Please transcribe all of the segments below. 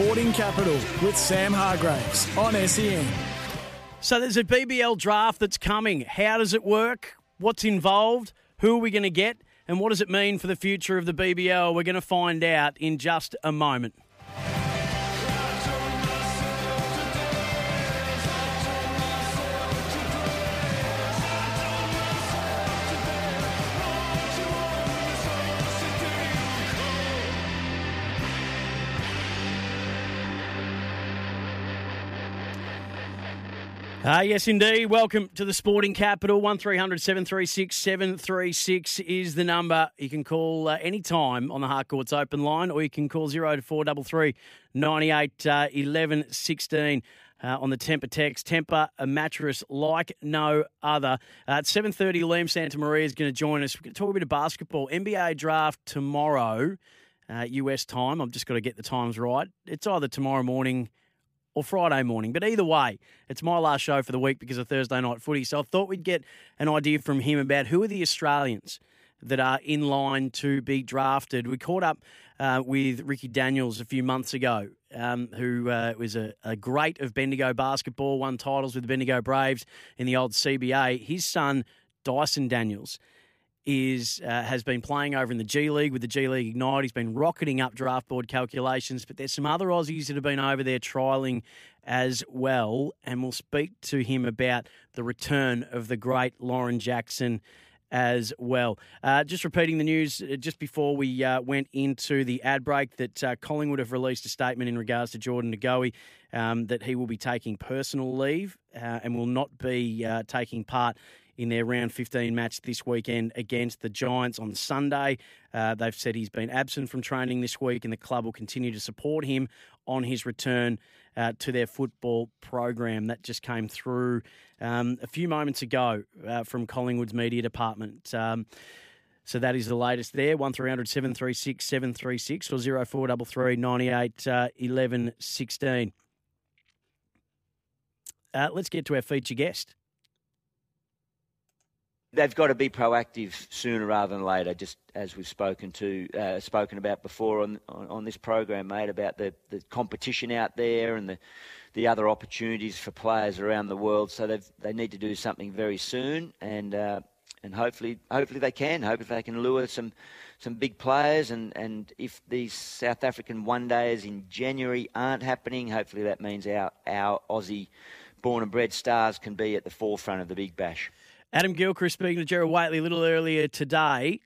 Sporting Capital with Sam Hargreaves on SEN. So there's a BBL draft that's coming. How does it work? What's involved? Who are we going to get? And what does it mean for the future of the BBL? We're going to find out in just a moment. Uh, yes, indeed. Welcome to the Sporting Capital. 1300 736 736 is the number. You can call uh, anytime on the Harcourts open line, or you can call 0 433 98 uh, 11 16. Uh, on the Tempur text, Tempur, a mattress like no other. Uh, at 7.30, Liam Santamaria is going to join us. We're going to talk a bit of basketball. NBA draft tomorrow, uh, US time. I've just got to get the times right. It's either tomorrow morning or Friday morning. But either way, it's my last show for the week because of Thursday night footy. So I thought we'd get an idea from him about who are the Australians that are in line to be drafted. We caught up uh, with Ricky Daniels a few months ago, um, who uh, was a, a, great of Bendigo basketball, won titles with the Bendigo Braves in the old CBA. His son, Dyson Daniels, is uh, has been playing over in the G League with the G League Ignite. He's been rocketing up draft board calculations, but there's some other Aussies that have been over there trialing as well, and we'll speak to him about the return of the great Lauren Jackson as well. Uh, just repeating the news uh, just before we uh, went into the ad break that uh, Collingwood have released a statement in regards to Jordan De Goey um, that he will be taking personal leave uh, and will not be uh, taking part in their round 15 match this weekend against the Giants on Sunday. Uh, they've said he's been absent from training this week, and the club will continue to support him on his return uh, to their football program. That just came through um, a few moments ago uh, from Collingwood's media department. Um, so that is the latest there. 1300 736 736 or 0433 98 uh, 11 16. Uh, let's get to our feature guest. They've got to be proactive sooner rather than later. Just as we've spoken to, uh, spoken about before on, on, on this program, mate, about the, the competition out there and the the other opportunities for players around the world. So they they need to do something very soon, and uh, and hopefully hopefully they can. Hopefully they can lure some some big players. And, and if these South African one days in January aren't happening, hopefully that means our our Aussie born and bred stars can be at the forefront of the Big Bash. Adam Gilchrist speaking to Gerard Whateley a little earlier today.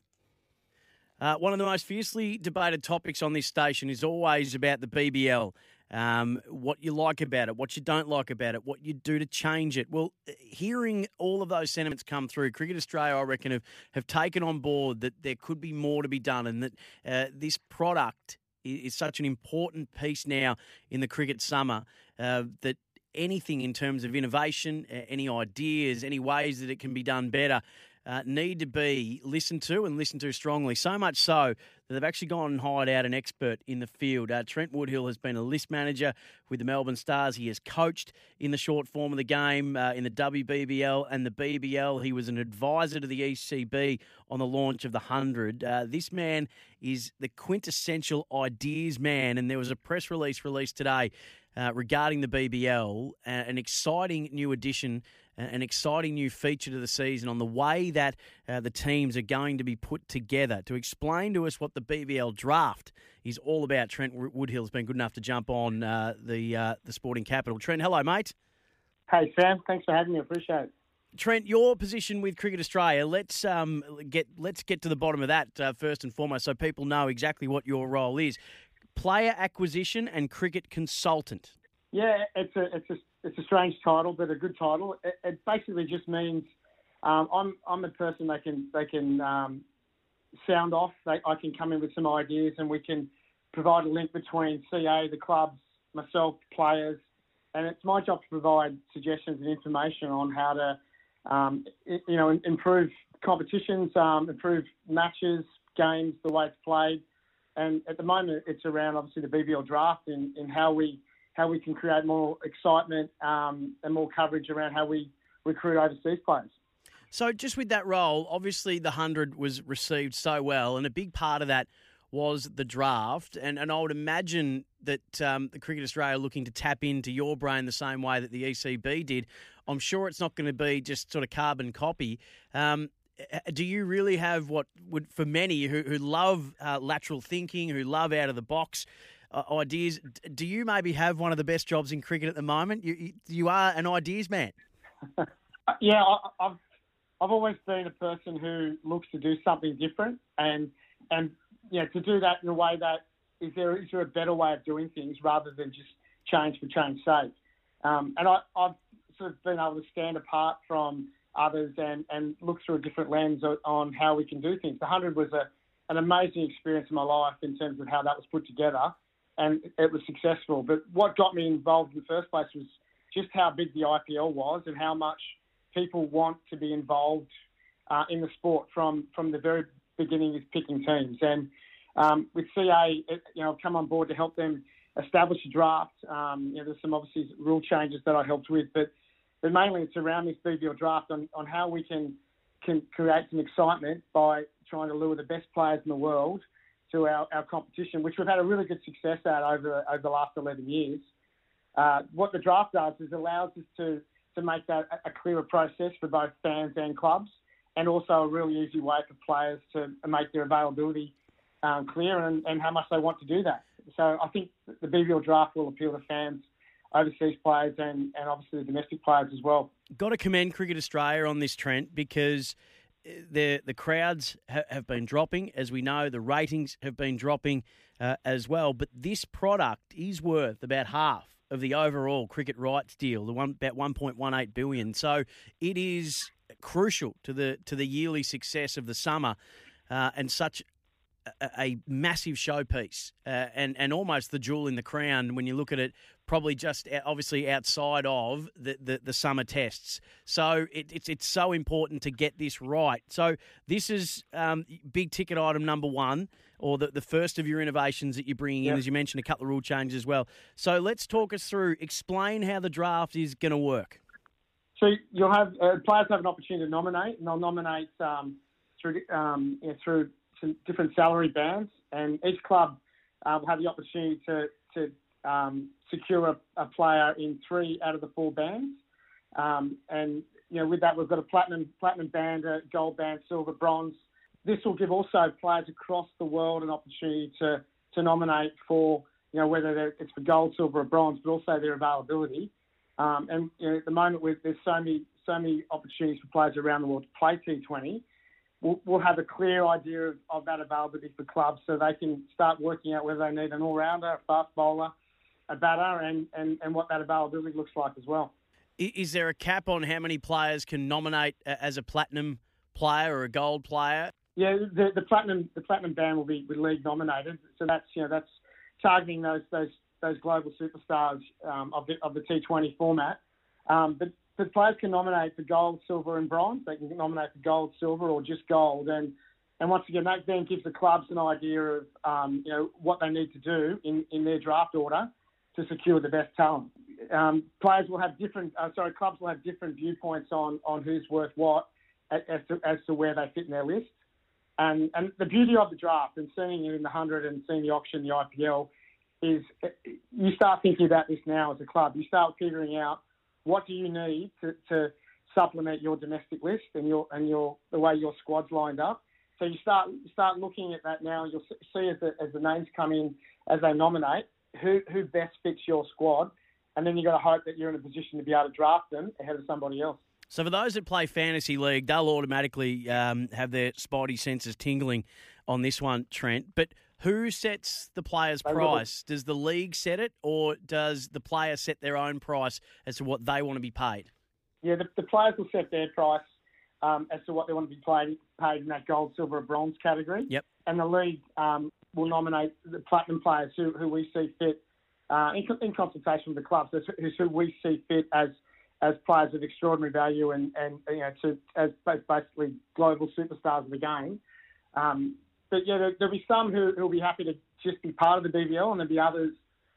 Uh, one of the most fiercely debated topics on this station is always about the BBL. Um, what you like about it, what you don't like about it, what you do to change it. Well, hearing all of those sentiments come through, Cricket Australia, I reckon, have, have taken on board that there could be more to be done and that uh, this product is, is, such an important piece now in the cricket summer uh, that anything in terms of innovation, any ideas, any ways that it can be done better, uh, need to be listened to and listened to strongly. So much so that they've actually gone and hired out an expert in the field. Uh, Trent Woodhill has been a list manager with the Melbourne Stars. He has coached in the short form of the game uh, in the WBBL and the BBL. He was an advisor to the ECB on the launch of the 100. Uh, this man is the quintessential ideas man, and there was a press release released today uh, regarding the BBL, uh, an exciting new addition, uh, an exciting new feature to the season on the way that uh, the teams are going to be put together. To explain to us what the BBL draft is all about, Trent Woodhill's been good enough to jump on uh, the uh, the Sporting Capital. Trent, hello, mate. Hey, Sam. Thanks for having me. Appreciate it. Trent, your position with Cricket Australia. Let's um, get let's get to the bottom of that uh, first and foremost, so people know exactly what your role is player acquisition and cricket consultant. Yeah, it's a it's a it's a strange title, but a good title. It, it basically just means um, I'm I'm the person they can they can um, sound off. They, I can come in with some ideas, and we can provide a link between CA, the clubs, myself, players, and it's my job to provide suggestions and information on how to, um, you know, improve competitions, um, improve matches, games, the way it's played, and at the moment it's around obviously the BBL draft and, and how we how we can create more excitement um, and more coverage around how we recruit overseas players. So, just with that role, obviously the 100 was received so well, and a big part of that was the draft. And, and I would imagine that um, the Cricket Australia are looking to tap into your brain the same way that the ECB did. I'm sure it's not going to be just sort of carbon copy. Um, do you really have what would, for many who, who love uh, lateral thinking, who love out of the box uh, ideas, do you maybe have one of the best jobs in cricket at the moment? You, you, are an ideas man. yeah, I, I've I've always been a person who looks to do something different, and and yeah, to do that in a way that is there is there a better way of doing things rather than just change for change sake. Um, and I, I've sort of been able to stand apart from others and, and look through a different lens on how we can do things. The 100 was a, an amazing experience in my life in terms of how that was put together, and it was successful. But what got me involved in the first place was just how big the IPL was and how much people want to be involved uh, in the sport from from the very beginning of picking teams. And um, with CA, it, you know, I've come on board to help them establish a draft. Um, you know, there's some obviously rule changes that I helped with, but but mainly it's around this BBL draft on, on how we can can create some excitement by trying to lure the best players in the world to our, our competition, which we've had a really good success at over over the last 11 years. Uh, what the draft does is allows us to to make that a clearer process for both fans and clubs, and also a really easy way for players to make their availability um, clear and, and how much they want to do that. So I think the BBL draft will appeal to fans overseas players and, and obviously the domestic players as well. Got to commend Cricket Australia on this, Trent, because uh, the the crowds ha- have been dropping, as we know. The ratings have been dropping uh, as well. But this product is worth about half of the overall cricket rights deal, the one about 1.18 billion. So it is crucial to the to the yearly success of the summer, uh, and such a, a massive showpiece, uh, and and almost the jewel in the crown when you look at it. Probably just obviously outside of the, the, the summer tests, so it, it's it's so important to get this right. So this is um, big ticket item number one or the, the first of your innovations that you're bringing yep. in, as you mentioned, a couple of rule changes as well. So let's talk us through, explain how the draft is going to work. So you'll have uh, players have an opportunity to nominate, and they'll nominate um, through um, you know, through some different salary bands, and each club uh, will have the opportunity to to um, secure a, a, player in three out of the four bands. Um, and you know, with that, we've got a platinum platinum band, a gold band, silver, bronze, this will give also players across the world an opportunity to, to nominate for, you know, whether it's for gold, silver, or bronze, but also their availability. Um, and you know, at the moment, with, there's so many so many opportunities for players around the world to play T20. We'll, we'll have a clear idea of, of, that availability for clubs, so they can start working out whether they need an all-rounder, a fast bowler, a batter, and, and, and what that availability looks like as well. Is there a cap on how many players can nominate as a platinum player or a gold player? Yeah, the, the platinum the platinum band will be league nominated, so that's you know that's targeting those those those global superstars um, of the of the T20 format. Um, but the players can nominate for gold, silver, and bronze. They can nominate for gold, silver, or just gold. And and once again, that then gives the clubs an idea of um, you know what they need to do in, in their draft order to secure the best talent. Um, players will have different, uh, sorry, clubs will have different viewpoints on on who's worth what as to, as to where they fit in their list. And, and the beauty of the draft and seeing it in the 100 and seeing the auction, the IPL, is you start thinking about this now as a club. You start figuring out what do you need to, to supplement your domestic list and your and your the way your squad's lined up. So you start start looking at that now. You'll see as the, as the names come in as they nominate who who best fits your squad, and then you've got to hope that you're in a position to be able to draft them ahead of somebody else. So for those that play fantasy league, they'll automatically um, have their spidey senses tingling on this one, Trent. But who sets the player's price? Does the league set it, or does the player set their own price as to what they want to be paid? Yeah, the, the players will set their price um, as to what they want to be paid, paid in that gold, silver, or bronze category. Yep. And the league um, will nominate the platinum players who, who we see fit uh, in, in, consultation with the clubs, who, who we see fit as as players of extraordinary value and, and you know to as basically global superstars of the game. Um, but yeah, there, will be some who will be happy to just be part of the BBL, and there'll be others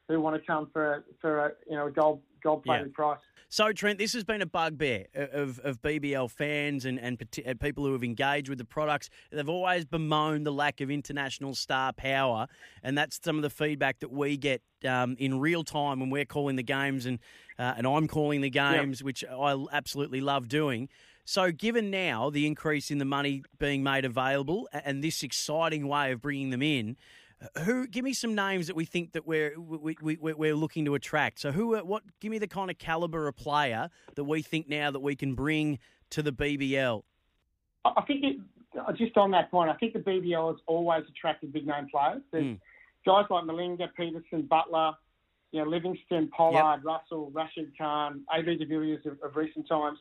who want to come for a, for a, you know a gold gold plated yeah. price. So, Trent, this has been a bugbear of, of BBL fans and, and, and, people who have engaged with the products. They've always bemoaned the lack of international star power, and that's some of the feedback that we get um, in real time when we're calling the games and, uh, and I'm calling the games, yep. which I absolutely love doing. So, given now the increase in the money being made available and this exciting way of bringing them in, who? Give me some names that we think that we're we, we, we're looking to attract. So who? What? Give me the kind of caliber of player that we think now that we can bring to the BBL. I think it, uh, just on that point, I think the BBL has always attracted big name players. There's mm. guys like Malinga, Pietersen, Buttler, you know, Livingstone, Pollard, yep. Russell, Rashid Khan, AB de Villiers of, of, recent times.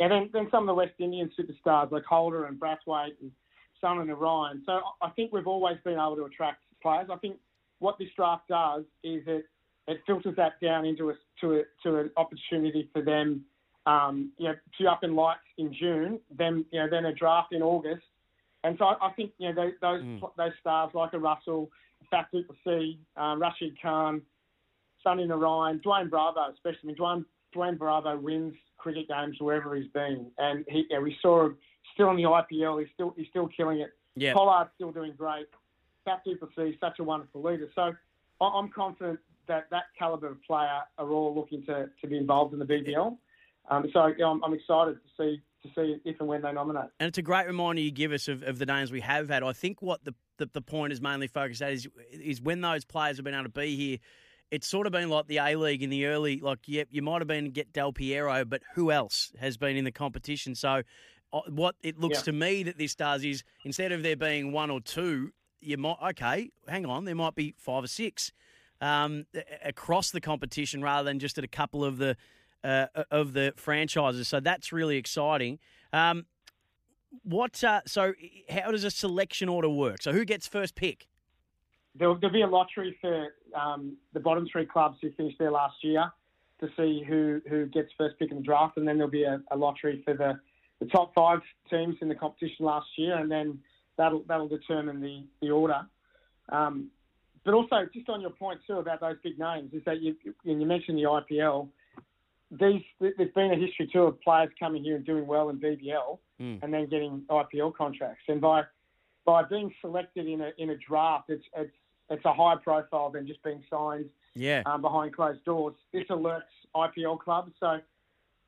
And then, then some of the West Indian superstars like Holder and Brathwaite and Son and Orion. So I think we've always been able to attract players. I think what this draft does is it it filters that down into a to a, to an opportunity for them, um, you know, to up in lights in June, then you know then a draft in August, and so I, I think you know those those, mm. those stars like a Russell, du Plessis, um, Rashid Khan, Sunil Narine, Dwayne Bravo, especially. I mean, Dwayne Dwayne Bravo wins cricket games wherever he's been, and he yeah, we saw him still in the IPL. He's still he's still killing it. Yeah. Pollard's still doing great. Du Plessis, such a wonderful leader. So I'm confident that that calibre of player are all looking to, to be involved in the BBL. Um, so you know, I'm, I'm, excited to see to see if and when they nominate. And it's a great reminder you give us of, of the names we have had. I think what the, the, the point is mainly focused at is is when those players have been able to be here. It's sort of been like the A League in the early, like, yep, you might have been get Del Piero, but who else has been in the competition? So, uh, what it looks yeah. to me that this does is instead of there being one or two, you might okay, hang on, there might be five or six um, across the competition rather than just at a couple of the uh, of the franchises. So that's really exciting. Um, what? Uh, so how does a selection order work? So who gets first pick? There'll, there'll be a lottery for um, the bottom three clubs who finished there last year to see who, who gets first pick in the draft, and then there'll be a, a lottery for the, the top five teams in the competition last year, and then that'll that'll determine the the order. Um, but also, just on your point too about those big names, is that you and you mentioned the IPL. These there's been a history too of players coming here and doing well in BBL mm. and then getting IPL contracts. And by by being selected in a in a draft, it's it's it's a higher profile than just being signed yeah. um, behind closed doors. This alerts IPL clubs. So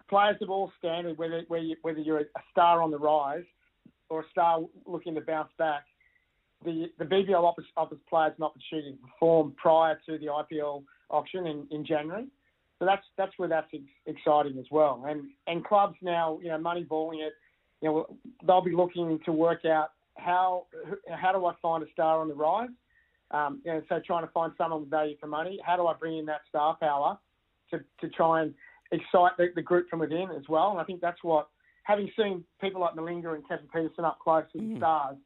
players of all standard, whether whether you're a star on the rise or a star looking to bounce back, the, the BBL offers, offers players an opportunity to perform prior to the IPL auction in, in January. So that's that's where that's ex- exciting as well. And and clubs now, you know, money balling it, you know, they'll be looking to work out how how do I find a star on the rise. Um, you know, so trying to find someone with value for money. How do I bring in that star power to, to try and excite the, the group from within as well? And I think that's what having seen people like Malinga and Kevin Pietersen up close with mm. stars,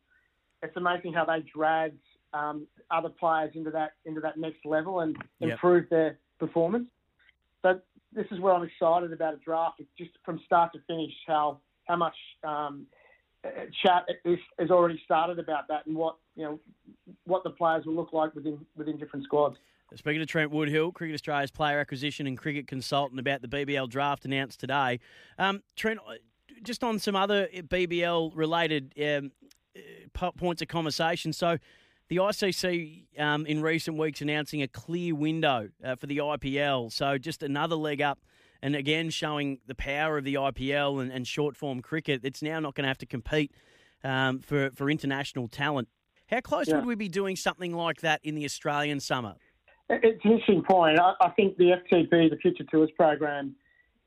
it's amazing how they dragged um, other players into that into that next level and yep. improved their performance. So this is where I'm excited about a draft, just from start to finish, how how much um, chat is, has already started about that and what you know what the players will look like within within different squads. Speaking to Trent Woodhill, Cricket Australia's player acquisition and cricket consultant about the BBL draft announced today. Um, Trent, just on some other BBL related um, uh, points of conversation. So, the ICC um, in recent weeks announcing a clear window uh, for the IPL. So, just another leg up, and again showing the power of the IPL and, and short form cricket. It's now not going to have to compete um, for for international talent. How close yeah. would we be doing something like that in the Australian summer? It's an interesting point. I, I think the FTP, the Future Tours program,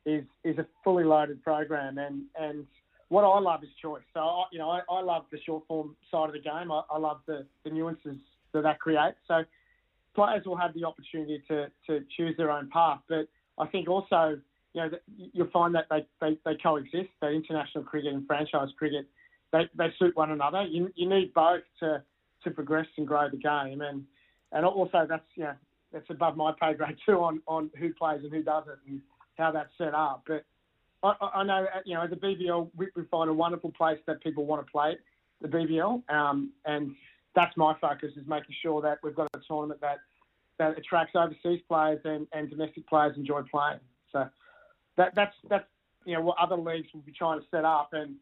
is is a fully loaded program, and and what I love is choice. So I, you know, I, I love the short form side of the game. I, I love the, the nuances that that creates. So players will have the opportunity to to choose their own path, but I think also you know, you'll find that they, they, they coexist. That international cricket and franchise cricket, they, they suit one another. You, you need both to to progress and grow the game, and and also that's know that's above my pay grade too on on who plays and who doesn't and how that's set up. But I, I know you know the BBL we, we find a wonderful place that people want to play the BBL, um, and that's my focus is making sure that we've got a tournament that that attracts overseas players and, and domestic players enjoy playing. So that, that's that's you know what other leagues will be trying to set up, and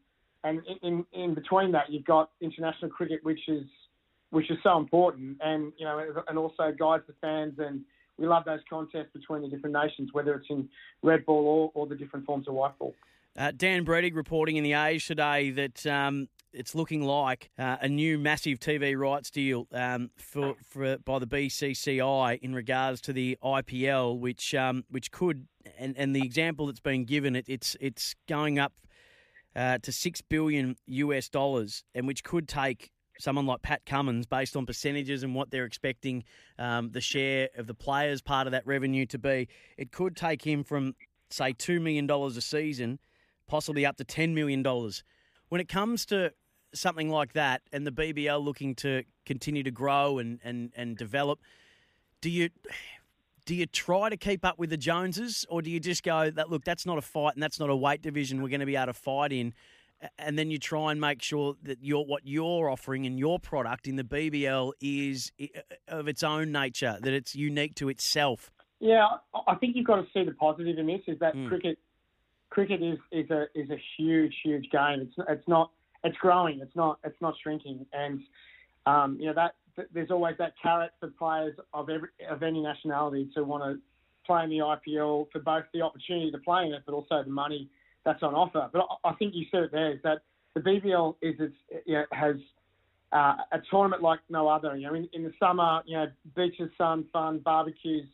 and in in between that you've got international cricket, which is which is so important, and you know and also guides the fans, and we love those contests between the different nations, whether it's in red ball or, or the different forms of white ball. Uh, Dan Brettig reporting in the Age today that um, it's looking like uh, a new massive TV rights deal um, for, for by the BCCI in regards to the IPL, which um, which could and, and the example that's been given it, it's it's going up uh, to six billion US dollars, and which could take someone like Pat Cummins, based on percentages and what they're expecting um, the share of the players part of that revenue to be, it could take him from say two million dollars a season, possibly up to ten million dollars. When it comes to something like that and the BBL looking to continue to grow and, and, and develop, do you do you try to keep up with the Joneses or do you just go that look that's not a fight and that's not a weight division we're going to be able to fight in and then you try and make sure that your what you're offering in your product in the BBL is of its own nature that it's unique to itself. Yeah, I think you've got to see the positive in this is that mm. cricket cricket is, is a is a huge huge game. It's it's not it's growing. It's not it's not shrinking, and um, you know that there's always that carrot for players of every of any nationality to want to play in the IPL for both the opportunity to play in it, but also the money that's on offer. But I think you said it there is that the BBL is you know, has uh, a tournament like no other. You know, in, in the summer, you know, beaches, sun, fun, barbecues,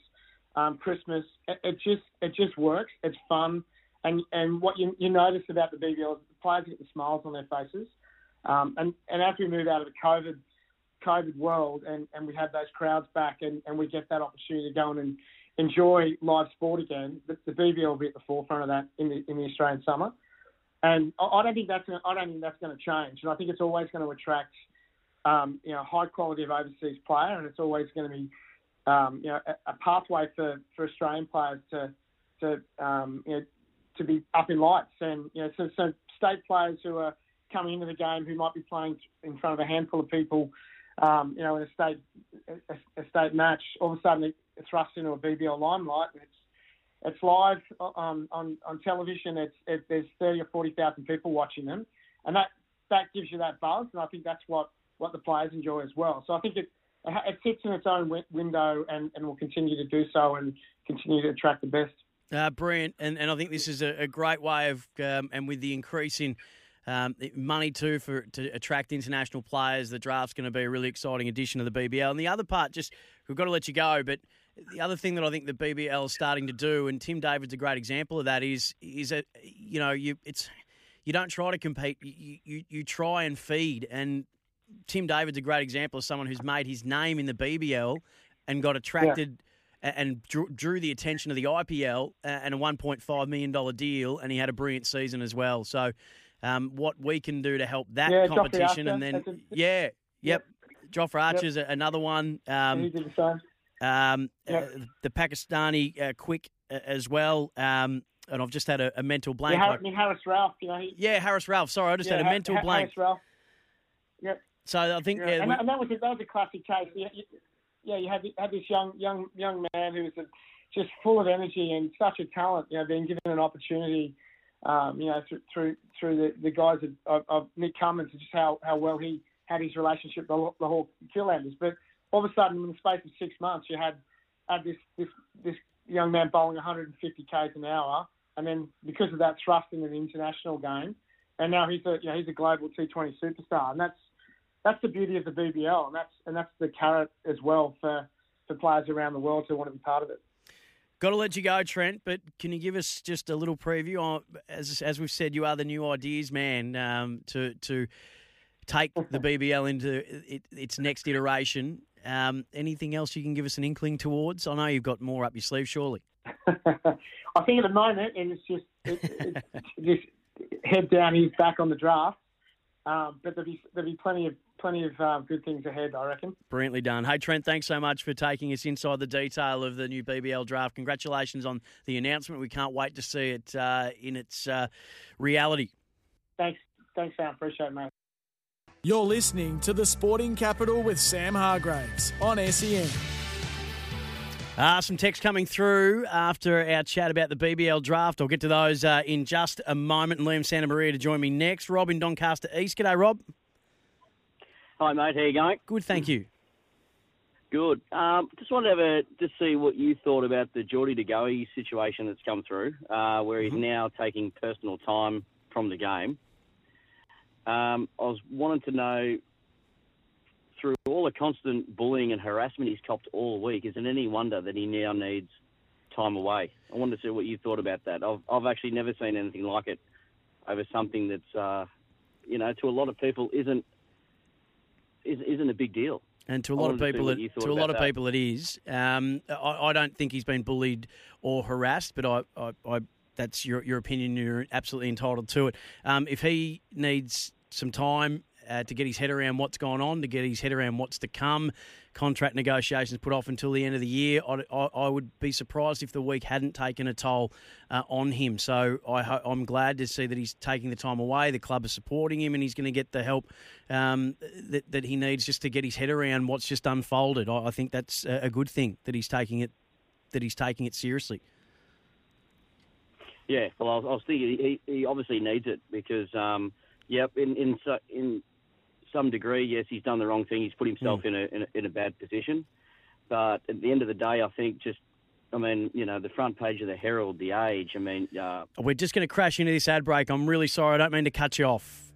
um, Christmas. It, it, just it just works. It's fun, and and what you, you notice about the BBL is the players get the smiles on their faces. Um, and and as we move out of the COVID COVID world and, and we have those crowds back and, and we get that opportunity to go and enjoy live sport again, the, the BBL will be at the forefront of that in the in the Australian summer. And I, don't think that's gonna, I don't think that's going to change. And I think it's always going to attract um, you know high quality of overseas player, and it's always going to be um, you know a, a, pathway for, for Australian players to to um, you know to be up in lights. And you know so, so state players who are coming into the game who might be playing in front of a handful of people um, you know, in a state a, a, state match, all of a sudden thrust into a BBL limelight. And it's it's live on on, on television. It's it, there's thirty or forty thousand people watching them, and that that gives you that buzz. And I think that's what what the players enjoy as well. So I think it it sits in its own window and, and will continue to do so and continue to attract the best. Uh, brilliant, and, and I think this is a, a great way of, um, and with the increase in um, money too for to attract international players. The draft's going to be a really exciting addition to the BBL. And the other part, just we've got to let you go, but the other thing that I think the BBL is starting to do, and Tim David's a great example of that, is is that you know you it's you don't try to compete, you you, you try and feed. And Tim David's a great example of someone who's made his name in the BBL and got attracted. Yeah and drew, drew, the attention of the IPL and a $1.5 million deal, and he had a brilliant season as well. So um, what we can do to help that yeah, competition. And then, yeah, yep. yep. Jofra Archer's yep. another one. Um, he did the. Um, yep. uh, the Pakistani uh, quick uh, as well. Um, and I've just had a, a mental blank. Yeah, Haris, Rauf. You know. He, yeah, Haris Rauf. Sorry, I just yeah, had a mental ha- blank. Haris Rauf. Yep. So I think, yeah, yeah and, we, and, that was a, that was a classic case. Yeah, you, yeah, you had had this young young young man who was a, just full of energy and such a talent. You know, being given an opportunity um, you know, through through, through the, the guys of, of, Nick Cummins and just how, how well he had his relationship with the, the Lahore Qalandars. But all of a sudden, in the space of six months, you had had this this this young man bowling 150 k's an hour, and then because of that, thrust into the international game, and now he's a you know, he's a global T20 superstar, and that's that's the beauty of the BBL, and that's and that's the carrot as well for for players around the world who want to be part of it. Got to let you go, Trent. But can you give us just a little preview on, as as we've said, you are the new ideas man um, to to take the BBL into it, its next iteration. Um, anything else you can give us an inkling towards? I know you've got more up your sleeve, surely. I think at the moment, and it's just it, just head down. He's back on the draft, um, but there'll be there'll be plenty of plenty of uh, good things ahead. I reckon. Brilliantly done. Hey Trent, thanks so much for taking us inside the detail of the new BBL draft. Congratulations on the announcement. We can't wait to see it uh, in its uh, reality. Thanks, thanks, Sam. Appreciate it, mate. You're listening to the Sporting Capital with Sam Hargreaves on SEN. Uh, some text coming through after our chat about the BBL draft. I'll get to those uh, in just a moment. And Liam Santamaria to join me next. Rob in Doncaster East. G'day, Rob. Hi, mate. How you going? Good, thank you. Good. Um, just wanted to have a, just see what you thought about the Geordie De Goey situation that's come through, uh, where he's mm-hmm. now taking personal time from the game. Um, I was wanting to know through all the constant bullying and harassment he's copped all week, is it any wonder that he now needs time away? I wanted to see what you thought about that. I've, I've actually never seen anything like it over something that's, uh, you know, to a lot of people isn't isn't a big deal. And to a lot of people, it, to a lot of that. people, it is. Um, I, I, don't think he's been bullied or harassed, but I, I, I, that's your your opinion. You're absolutely entitled to it. Um, if he needs some time uh, to get his head around what's going on, to get his head around what's to come. Contract negotiations put off until the end of the year. I, I, I would be surprised if the week hadn't taken a toll uh, on him. So I, am glad to see that he's taking the time away. The club is supporting him, and he's going to get the help um, that, that he needs just to get his head around what's just unfolded. I, I think that's a good thing that he's taking it that he's taking it seriously. Yeah, well, I was, I thinking he, he obviously needs it because, um, yep, in in in some degree, yes, he's done the wrong thing. He's put himself mm. in, a, in, a, in a bad position. But at the end of the day, I think just I mean, you know, the front page of the Herald, the Age. I mean, uh... we're just going to crash into this ad break. I'm really sorry. I don't mean to cut you off.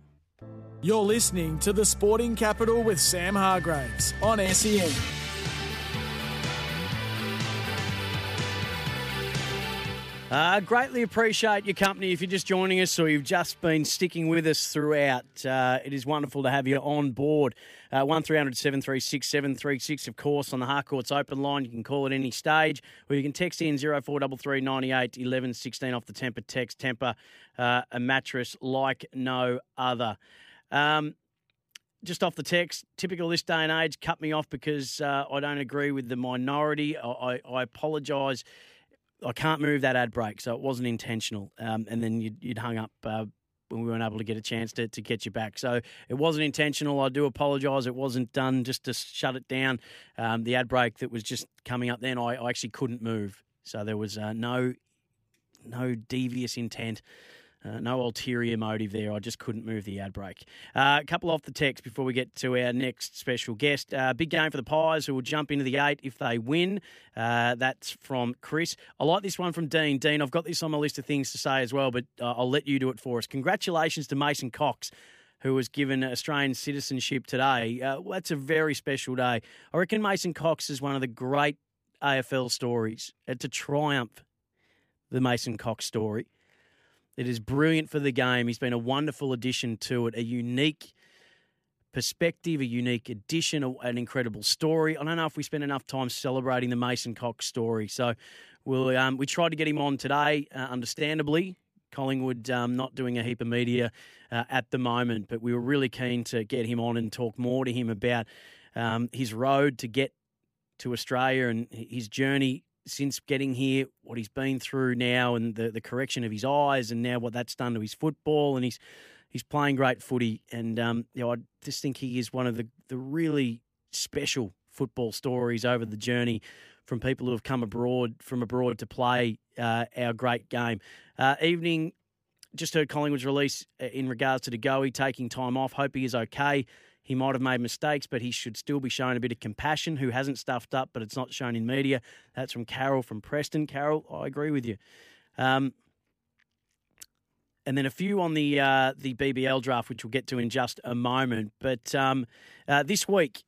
You're listening to the Sporting Capital with Sam Hargreaves on SEN. Uh, greatly appreciate your company if you're just joining us or you've just been sticking with us throughout. Uh, it is wonderful to have you on board. Uh, 1300 736 736, of course, on the Harcourts open line. You can call at any stage or you can text in 0433 98 11 16 off the Tempur text. Tempur, uh, a mattress like no other. Um, just off the text, typical this day and age, cut me off because uh, I don't agree with the minority. I, I, I apologise I can't move that ad break, so it wasn't intentional. Um, and then you'd, you'd hung up uh, when we weren't able to get a chance to, to get you back. So it wasn't intentional. I do apologise. It wasn't done just to shut it down. Um, the ad break that was just coming up then, I, I actually couldn't move. So there was uh, no no devious intent. Uh, no ulterior motive there. I just couldn't move the ad break. Uh, a couple off the text before we get to our next special guest. Uh, big game for the Pies, who will jump into the eight if they win. Uh, that's from Chris. I like this one from Dean. Dean, I've got this on my list of things to say as well, but uh, I'll let you do it for us. Congratulations to Mason Cox who was given Australian citizenship today. Uh, well, that's a very special day. I reckon Mason Cox is one of the great AFL stories. It's a triumph, the Mason Cox story. It is brilliant for the game. He's been a wonderful addition to it, a unique perspective, a unique addition, an incredible story. I don't know if we spent enough time celebrating the Mason Cox story. So we'll, um, we tried to get him on today, uh, understandably. Collingwood um, not doing a heap of media uh, at the moment, but we were really keen to get him on and talk more to him about um, his road to get to Australia and his journey since getting here, what he's been through now, and the, the correction of his eyes, and now what that's done to his football, and he's he's playing great footy, and um, you know, I just think he is one of the the really special football stories over the journey from people who have come abroad from abroad to play uh, our great game. Uh, evening, just heard Collingwood's release uh, in regards to De taking time off. Hope he is okay. He might have made mistakes, but he should still be shown a bit of compassion. Who hasn't stuffed up, but it's not shown in media. That's from Carol from Preston. Carol, I agree with you. Um, and then a few on the uh, the BBL draft, which we'll get to in just a moment. But um, uh, this week,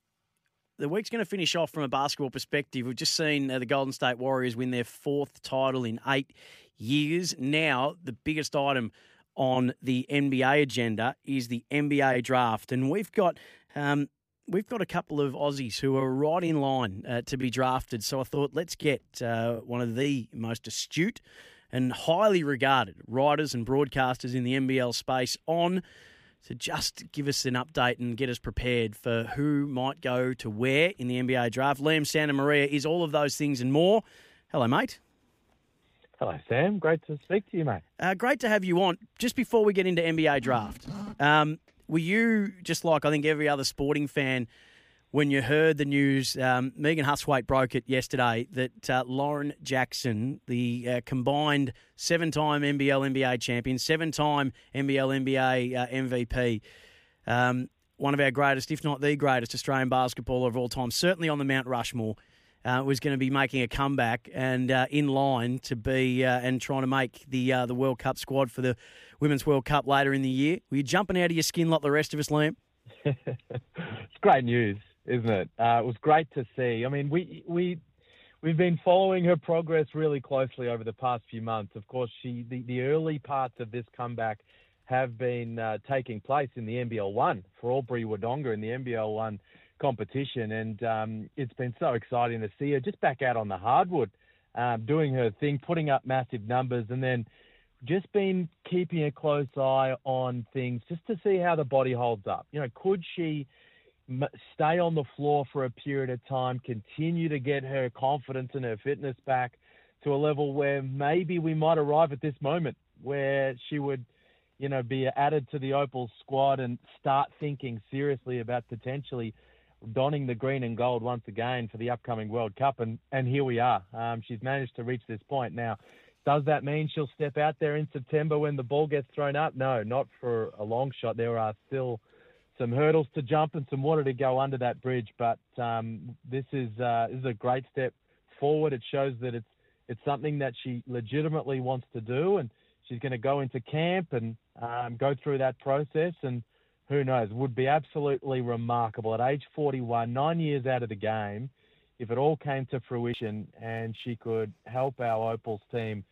the week's going to finish off from a basketball perspective. We've just seen uh, the Golden State Warriors win their fourth title in eight years. Now, the biggest item on the NBA agenda is the NBA draft. And we've got um, we've got a couple of Aussies who are right in line uh, to be drafted. So I thought let's get uh, one of the most astute and highly regarded writers and broadcasters in the NBL space on to just give us an update and get us prepared for who might go to where in the NBA draft. Liam Santamaria is all of those things and more. Hello, mate. Hello, Sam. Great to speak to you, mate. Uh, great to have you on. Just before we get into NBA draft, um, were you just like I think every other sporting fan when you heard the news? Um, Megan Hustwaite broke it yesterday that uh, Lauren Jackson, the uh, combined seven-time NBL NBA champion, seven-time NBL NBA uh, MVP, um, one of our greatest, if not the greatest, Australian basketballer of all time, certainly on the Mount Rushmore. Uh, was going to be making a comeback and uh, in line to be uh, and trying to make the uh, the World Cup squad for the Women's World Cup later in the year. Were you jumping out of your skin like the rest of us, Liam? it's great news, isn't it? Uh, it was great to see. I mean, we we we've been following her progress really closely over the past few months. Of course, she the, the early parts of this comeback have been uh, taking place in the NBL one for Albury Wodonga in the NBL one competition, and um, it's been so exciting to see her just back out on the hardwood, um, doing her thing, putting up massive numbers, and then just been keeping a close eye on things just to see how the body holds up. You know, could she stay on the floor for a period of time, continue to get her confidence and her fitness back to a level where maybe we might arrive at this moment where she would, you know, be added to the Opal squad and start thinking seriously about potentially donning the green and gold once again for the upcoming World Cup, and, and here we are. Um, she's managed to reach this point. Now, does that mean she'll step out there in September when the ball gets thrown up? No, not for a long shot. There are still some hurdles to jump and some water to go under that bridge, but um, this is uh, this is a great step forward. It shows that it's it's something that she legitimately wants to do, and she's going to go into camp and um, go through that process and who knows, would be absolutely remarkable at age 41, nine years out of the game, if it all came to fruition and she could help our Opals team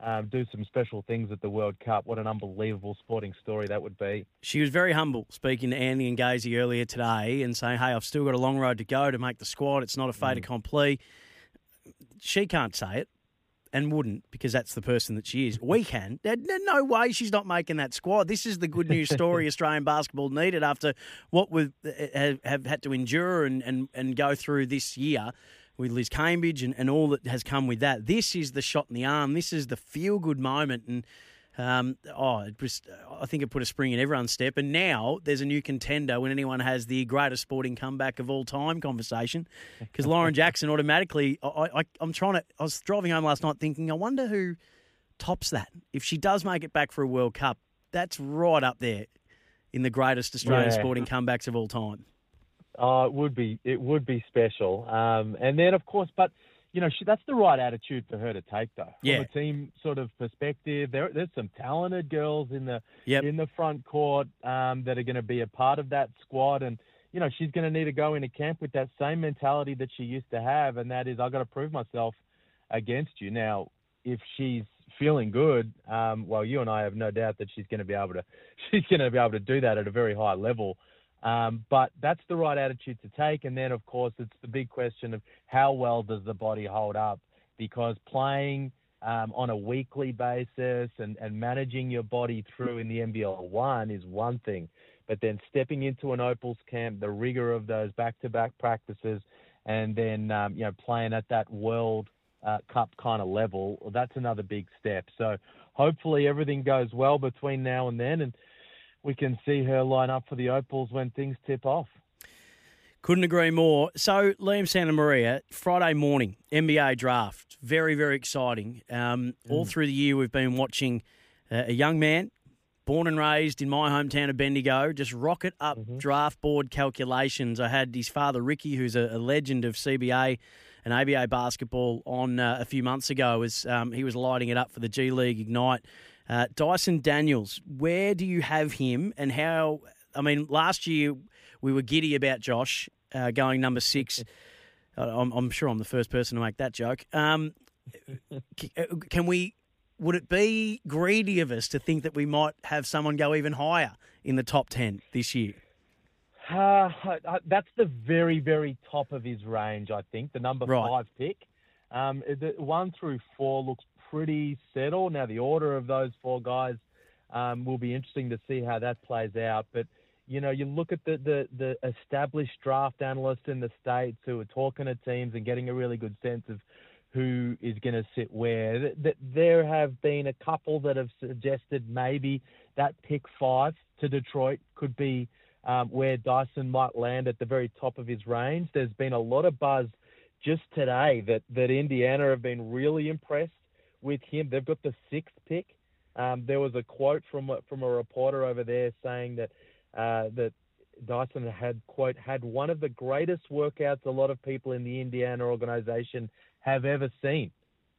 um, do some special things at the World Cup. What an unbelievable sporting story that would be. She was very humble speaking to Andy and Gazy earlier today and saying, hey, I've still got a long road to go to make the squad. It's not a fait mm. accompli. She can't say it and wouldn't because that's the person that she is. We can. No way she's not making that squad. This is the good news story Australian basketball needed after what we uh, have, have had to endure and, and, and go through this year with Liz Cambage and, and all that has come with that. This is the shot in the arm. This is the feel good moment. And um, oh, it just, I think it put a spring in everyone's step. And now there's a new contender when anyone has the greatest sporting comeback of all time conversation. Because Lauren Jackson automatically, I, I, I'm trying to, I was driving home last night thinking, I wonder who tops that. If she does make it back for a World Cup, that's right up there in the greatest Australian yeah. sporting comebacks of all time. Oh, it would be, it would be special. Um, and then, of course, but you know, she, that's the right attitude for her to take, though. Yeah. From a team sort of perspective, there, there's some talented girls in the yep. in the front court um, that are going to be a part of that squad, and you know, she's going to need to go into camp with that same mentality that she used to have, and that is, I've got to prove myself against you. Now, if she's feeling good, um, well, you and I have no doubt that she's going to be able to she's going to be able to do that at a very high level. Um, but that's the right attitude to take. And then, of course, it's the big question of how well does the body hold up? Because playing um, on a weekly basis and, and managing your body through in the NBL one is one thing, but then stepping into an Opals camp, the rigor of those back-to-back practices, and then um, you know playing at that World uh, Cup kind of level, that's another big step. So hopefully everything goes well between now and then, and we can see her line up for the Opals when things tip off. Couldn't agree more. So, Liam Santamaria, Friday morning, NBA draft. Very, very exciting. Um, mm. All through the year, we've been watching uh, a young man, born and raised in my hometown of Bendigo, just rocket up mm-hmm. draft board calculations. I had his father, Ricky, who's a, a legend of CBA and ABA basketball, on uh, a few months ago as um, he was lighting it up for the G League Ignite uh, Dyson Daniels, where do you have him and how? I mean, last year we were giddy about Josh uh, going number six. I'm, I'm, sure I'm the first person to make that joke. Um, uh, can we? Would it be greedy of us to think that we might have someone go even higher in the top ten this year? Uh, that's the very, very top of his range, I think. The number Right. five pick. Um, the one through four looks pretty settled. Now, the order of those four guys um, will be interesting to see how that plays out. But you know, you look at the, the, the established draft analysts in the states who are talking to teams and getting a really good sense of who is going to sit where. Th- th- There have been a couple that have suggested maybe that pick five to Detroit could be um, where Dyson might land at the very top of his range. There's been a lot of buzz just today that, that Indiana have been really impressed with him. They've got the sixth pick. Um, there was a quote from from a reporter over there saying that uh, that Dyson had quote had one of the greatest workouts a lot of people in the Indiana organization have ever seen,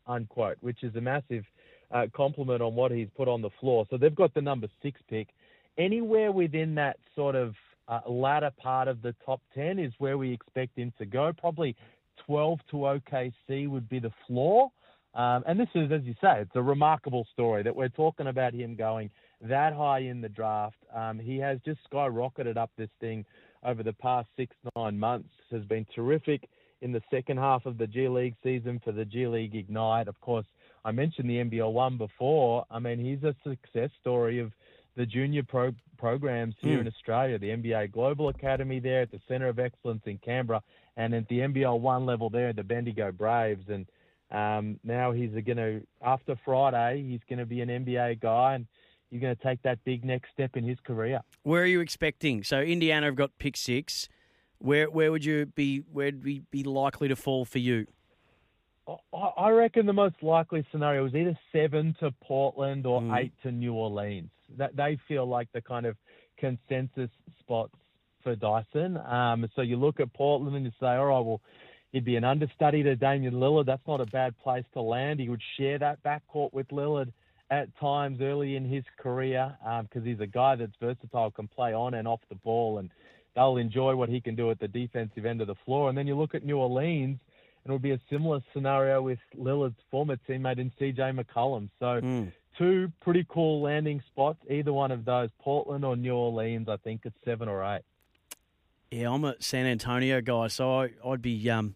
unquote, which is a massive uh, compliment on what he's put on the floor. So they've got the number six pick. Anywhere within that sort of uh, latter part of the top 10 is where we expect him to go. Probably 12 to OKC would be the floor. Um, and this is, as you say, it's a remarkable story that we're talking about him going that high in the draft. Um, he has just skyrocketed up this thing over the past six, nine months. Has been terrific in the second half of the G League season for the G League Ignite. Of course, I mentioned the NBL one before. I mean, he's a success story of the junior pro- programs here Mm. in Australia, the NBA Global Academy there at the Centre of Excellence in Canberra, and at the NBL one level there the Bendigo Braves. And um, now he's going to, after Friday, he's going to be an NBA guy, and he's going to take that big next step in his career. Where are you expecting? So Indiana have got pick six. Where where would you be? Where'd we be likely to fall for you? I- I reckon the most likely scenario is either seven to Portland or Mm. eight to New Orleans. That they feel like the kind of consensus spots for Dyson. Um, so you look at Portland and you say, all right, well, he'd be an understudy to Damian Lillard. That's not a bad place to land. He would share that backcourt with Lillard at times early in his career because he's a guy that's versatile, can play on and off the ball, and they'll enjoy what he can do at the defensive end of the floor. And then you look at New Orleans, and it would be a similar scenario with Lillard's former teammate in CJ McCollum. So Mm. two pretty cool landing spots, either one of those, Portland or New Orleans. I think it's seven or eight. Yeah, I'm a San Antonio guy, so I, I'd be um,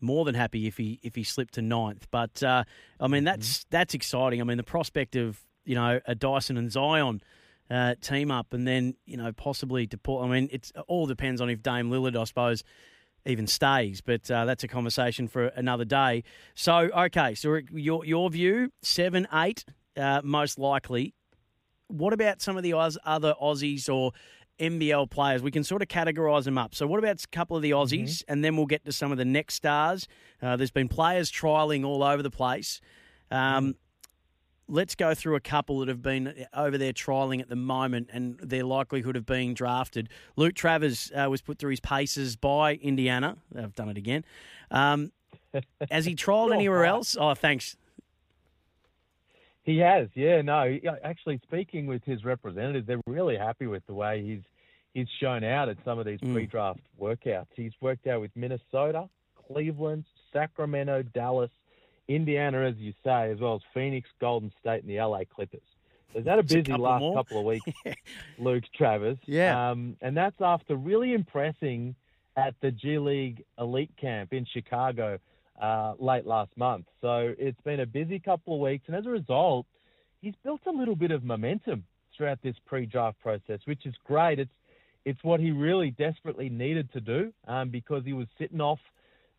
more than happy if he if he slipped to ninth. But uh, I mean, that's that's exciting. I mean, the prospect of you know a Dyson and Zion uh, team up, and then you know possibly to put. I mean, it's all depends on if Dame Lillard, I suppose, even stays. But uh, that's a conversation for another day. So okay, so your your view seven eight uh, most likely. What about some of the other Aussies or NBL players? We can sort of categorise them up. So, what about a couple of the Aussies, and then we'll get to some of the next stars. Uh, there's been players trialling all over the place. Um, Let's go through a couple that have been over there trialling at the moment and their likelihood of being drafted. Luke Travers uh, was put through his paces by Indiana. I've done it again. Um, has he trialled anywhere else? Oh, thanks. He has, yeah. No, actually, speaking with his representatives, they're really happy with the way he's he's shown out at some of these Mm. pre-draft workouts. He's worked out with Minnesota, Cleveland, Sacramento, Dallas, Indiana, as you say, as well as Phoenix, Golden State, and the LA Clippers. So that a busy couple last more. couple of weeks, Luke Travers. Yeah. Um, and that's after really impressing at the G League Elite Camp in Chicago uh, late last month. So it's been a busy couple of weeks, and as a result, he's built a little bit of momentum throughout this pre-draft process, which is great. It's it's what he really desperately needed to do um, because he was sitting off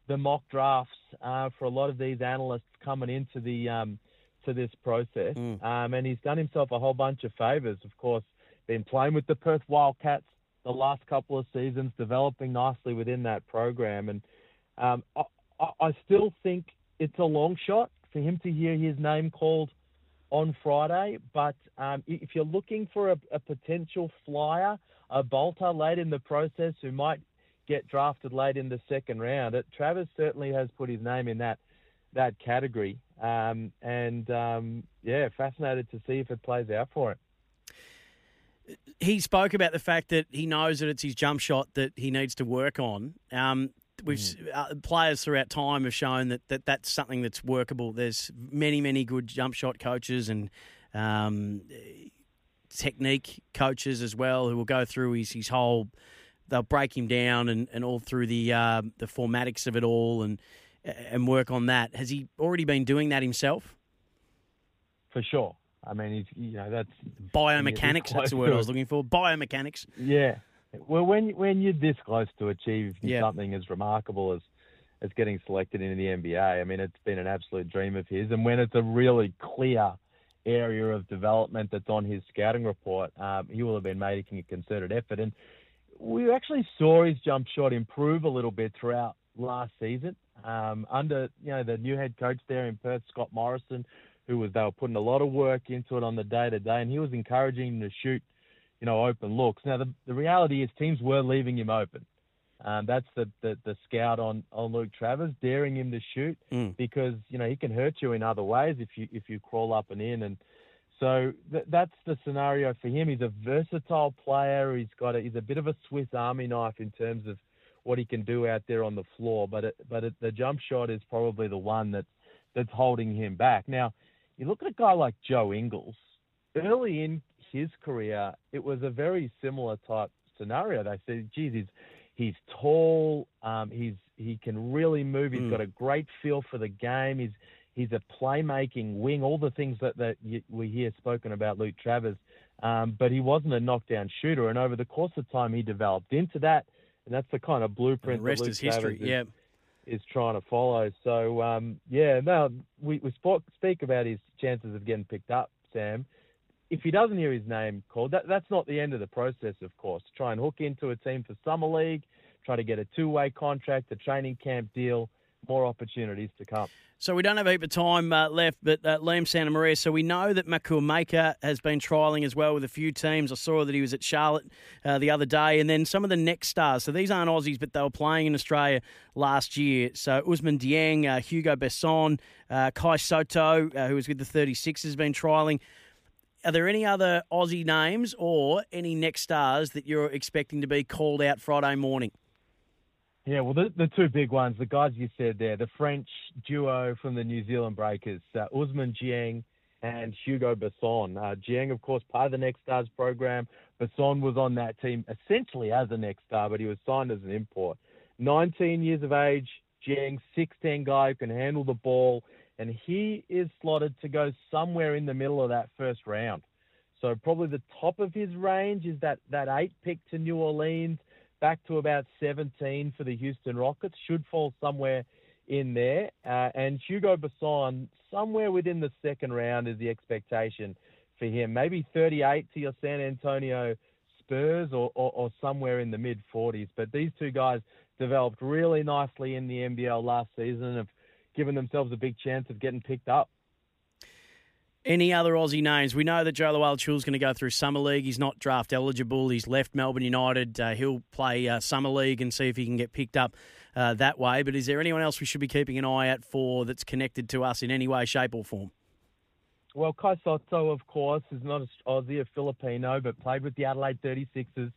the mock drafts uh, for a lot of these analysts coming into the um, to this process, Mm. um, and he's done himself a whole bunch of favors. Of course, been playing with the Perth Wildcats the last couple of seasons, developing nicely within that program, and um, I, still think it's a long shot for him to hear his name called on Friday. But um, if you're looking for a, a potential flyer, a bolter late in the process who might get drafted late in the second round, it, Travers certainly has put his name in that that category. Um, and um, yeah, fascinated to see if it plays out for him. he spoke about the fact that he knows that it's his jump shot that he needs to work on. We've uh, players throughout time have shown that, that that's something that's workable. There's many many good jump shot coaches and um, technique coaches as well who will go through his his whole they'll break him down and, and all through the uh, the formatics of it all and and work on that. Has he already been doing that himself? For sure. I mean, he's you know that's biomechanics. That's the word I was looking for. Biomechanics. Yeah. Well, when when you're this close to achieve Yeah. something as remarkable as as getting selected into the NBA, I mean, it's been an absolute dream of his. And when it's a really clear area of development that's on his scouting report, um, he will have been making a concerted effort. And we actually saw his jump shot improve a little bit throughout last season um, under you know the new head coach there in Perth, Scott Morrison, who was they were putting a lot of work into it on the day to day, and he was encouraging him to shoot you know open looks. Now the the reality is teams were leaving him open. Um, that's the, the the scout on on Luke Travers, daring him to shoot Mm. because you know he can hurt you in other ways if you if you crawl up and in and so th- that's the scenario for him. He's a versatile player. He's got a, he's a bit of a Swiss Army knife in terms of what he can do out there on the floor. But it, but it, the jump shot is probably the one that's that's holding him back. Now, you look at a guy like Joe Ingles. Early in his career, it was a very similar type scenario. They said, "Geez, he's he's tall. Um, he's he can really move. He's Mm. got a great feel for the game. He's he's a playmaking wing. All the things that that you, we hear spoken about Luke Travers, um, but he wasn't a knockdown shooter. And over the course of time, he developed into that, and that's the kind of blueprint that Luke is history. Travers is, Yeah. is trying to follow. So um, yeah, no, we we spoke, speak about his chances of getting picked up, Sam. If he doesn't hear his name called, that that's not the end of the process, of course. Try and hook into a team for summer league, try to get a two-way contract, a training camp deal, more opportunities to come. So we don't have a heap of time uh, left, but uh, Liam Santamaria. So we know that Makur Maker has been trialling as well with a few teams. I saw that he was at Charlotte uh, the other day, and then some of the next stars. So these aren't Aussies, but they were playing in Australia last year. So Ousmane Dieng, uh, Hugo Besson, uh, Kai Sotto, uh, who was with the 36, has been trialling. Are there any other Aussie names or any next stars that you're expecting to be called out Friday morning? Yeah, well, the, the two big ones, the guys you said there, the French duo from the New Zealand Breakers, uh, Ousmane Dieng and Hugo Besson. Uh, Dieng, of course, part of the Next Stars program. Besson was on that team essentially as a Next Star, but he was signed as an import. 19 years of age, Dieng, 6'10 guy who can handle the ball, and he is slotted to go somewhere in the middle of that first round. So probably the top of his range is that, that eight pick to New Orleans back to about 17 for the Houston Rockets. Should fall somewhere in there. Uh, and Hugo Besson, somewhere within the second round is the expectation for him. Maybe 38 to your San Antonio Spurs or, or, or somewhere in the mid 40s. But these two guys developed really nicely in the NBL last season have given themselves a big chance of getting picked up. Any other Aussie names? We know that Jo Lual-Acuil's going to go through Summer League. He's not draft eligible. He's left Melbourne United. Uh, he'll play uh, Summer League and see if he can get picked up uh, that way. But is there anyone else we should be keeping an eye out for that's connected to us in any way, shape, or form? Well, Kai Sotto, of course, is not an Aussie, a Filipino, but played with the Adelaide 36ers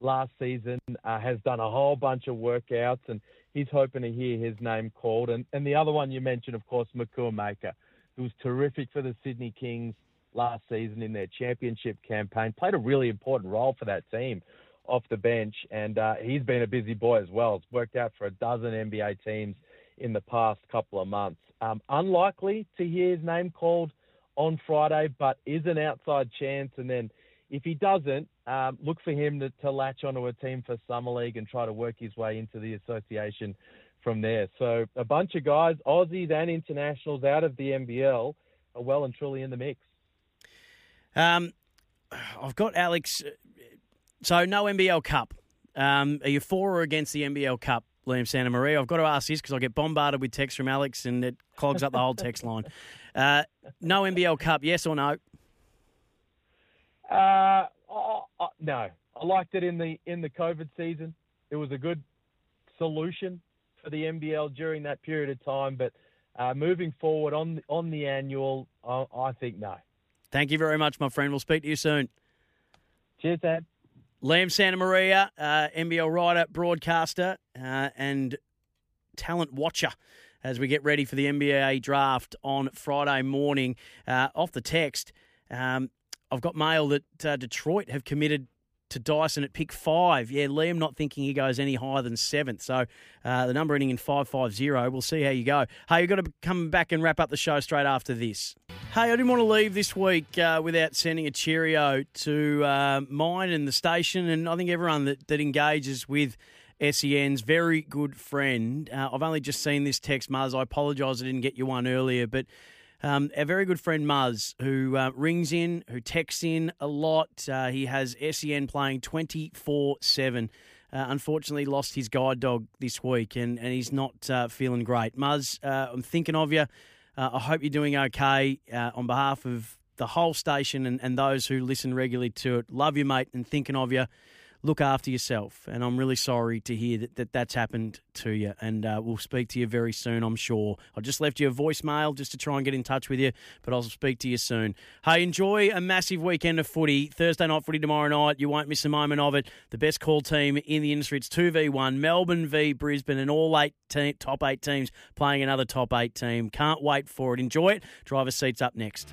last season, uh, has done a whole bunch of workouts, and he's hoping to hear his name called. And, and the other one you mentioned, of course, Makur Maker, who was terrific for the Sydney Kings last season in their championship campaign, played a really important role for that team off the bench, and uh, he's been a busy boy as well. It's worked out for a dozen NBA teams in the past couple of months. Um, unlikely to hear his name called on Friday, but is an outside chance. And then if he doesn't, um, look for him to, to latch onto a team for Summer League and try to work his way into the association from there. So a bunch of guys, Aussies and internationals out of the NBL, are well and truly in the mix. Um, I've got Alex. So no NBL Cup. Um, are you for or against the NBL Cup, Liam Santamaria? I've got to ask this because I get bombarded with texts from Alex and it clogs up the whole text line. Uh, no NBL Cup, yes or no? Uh, oh, oh, no, I liked it in the in the COVID season. It was a good solution for the NBL during that period of time. But uh, moving forward on on the annual, I, I think no. Thank you very much, my friend. We'll speak to you soon. Cheers, Dad. Liam Santamaria, uh, NBL writer, broadcaster, uh, and talent watcher as we get ready for the NBA draft on Friday morning. Uh, off the text, um, I've got mail that uh, Detroit have committed to Dyson at pick five. Yeah, Liam not thinking he goes any higher than seventh. So uh, the number ending in 550. We'll see how you go. Hey, you've got to come back and wrap up the show straight after this. Hey, I didn't want to leave this week uh, without sending a cheerio to uh, mine and the station, and I think everyone that, that engages with SEN's very good friend. Uh, I've only just seen this text, Muzz. I apologise I didn't get you one earlier, but um, a very good friend, Muzz, who uh, rings in, who texts in a lot. Uh, he has SEN playing 24 7. Uh, unfortunately, lost his guide dog this week, and, and he's not uh, feeling great. Muzz, uh, I'm thinking of you. Uh, I hope you're doing okay on behalf of the whole station and, and those who listen regularly to it. Love you, mate, and thinking of you look after yourself. And I'm really sorry to hear that, that that's happened to you. And uh, we'll speak to you very soon, I'm sure. I just left you a voicemail just to try and get in touch with you, but I'll speak to you soon. Hey, enjoy a massive weekend of footy. Thursday night footy tomorrow night. You won't miss a moment of it. The best call team in the industry. It's 2v1. Melbourne v Brisbane and all eight te- top eight teams playing another top eight team. Can't wait for it. Enjoy it. Driver seats up next.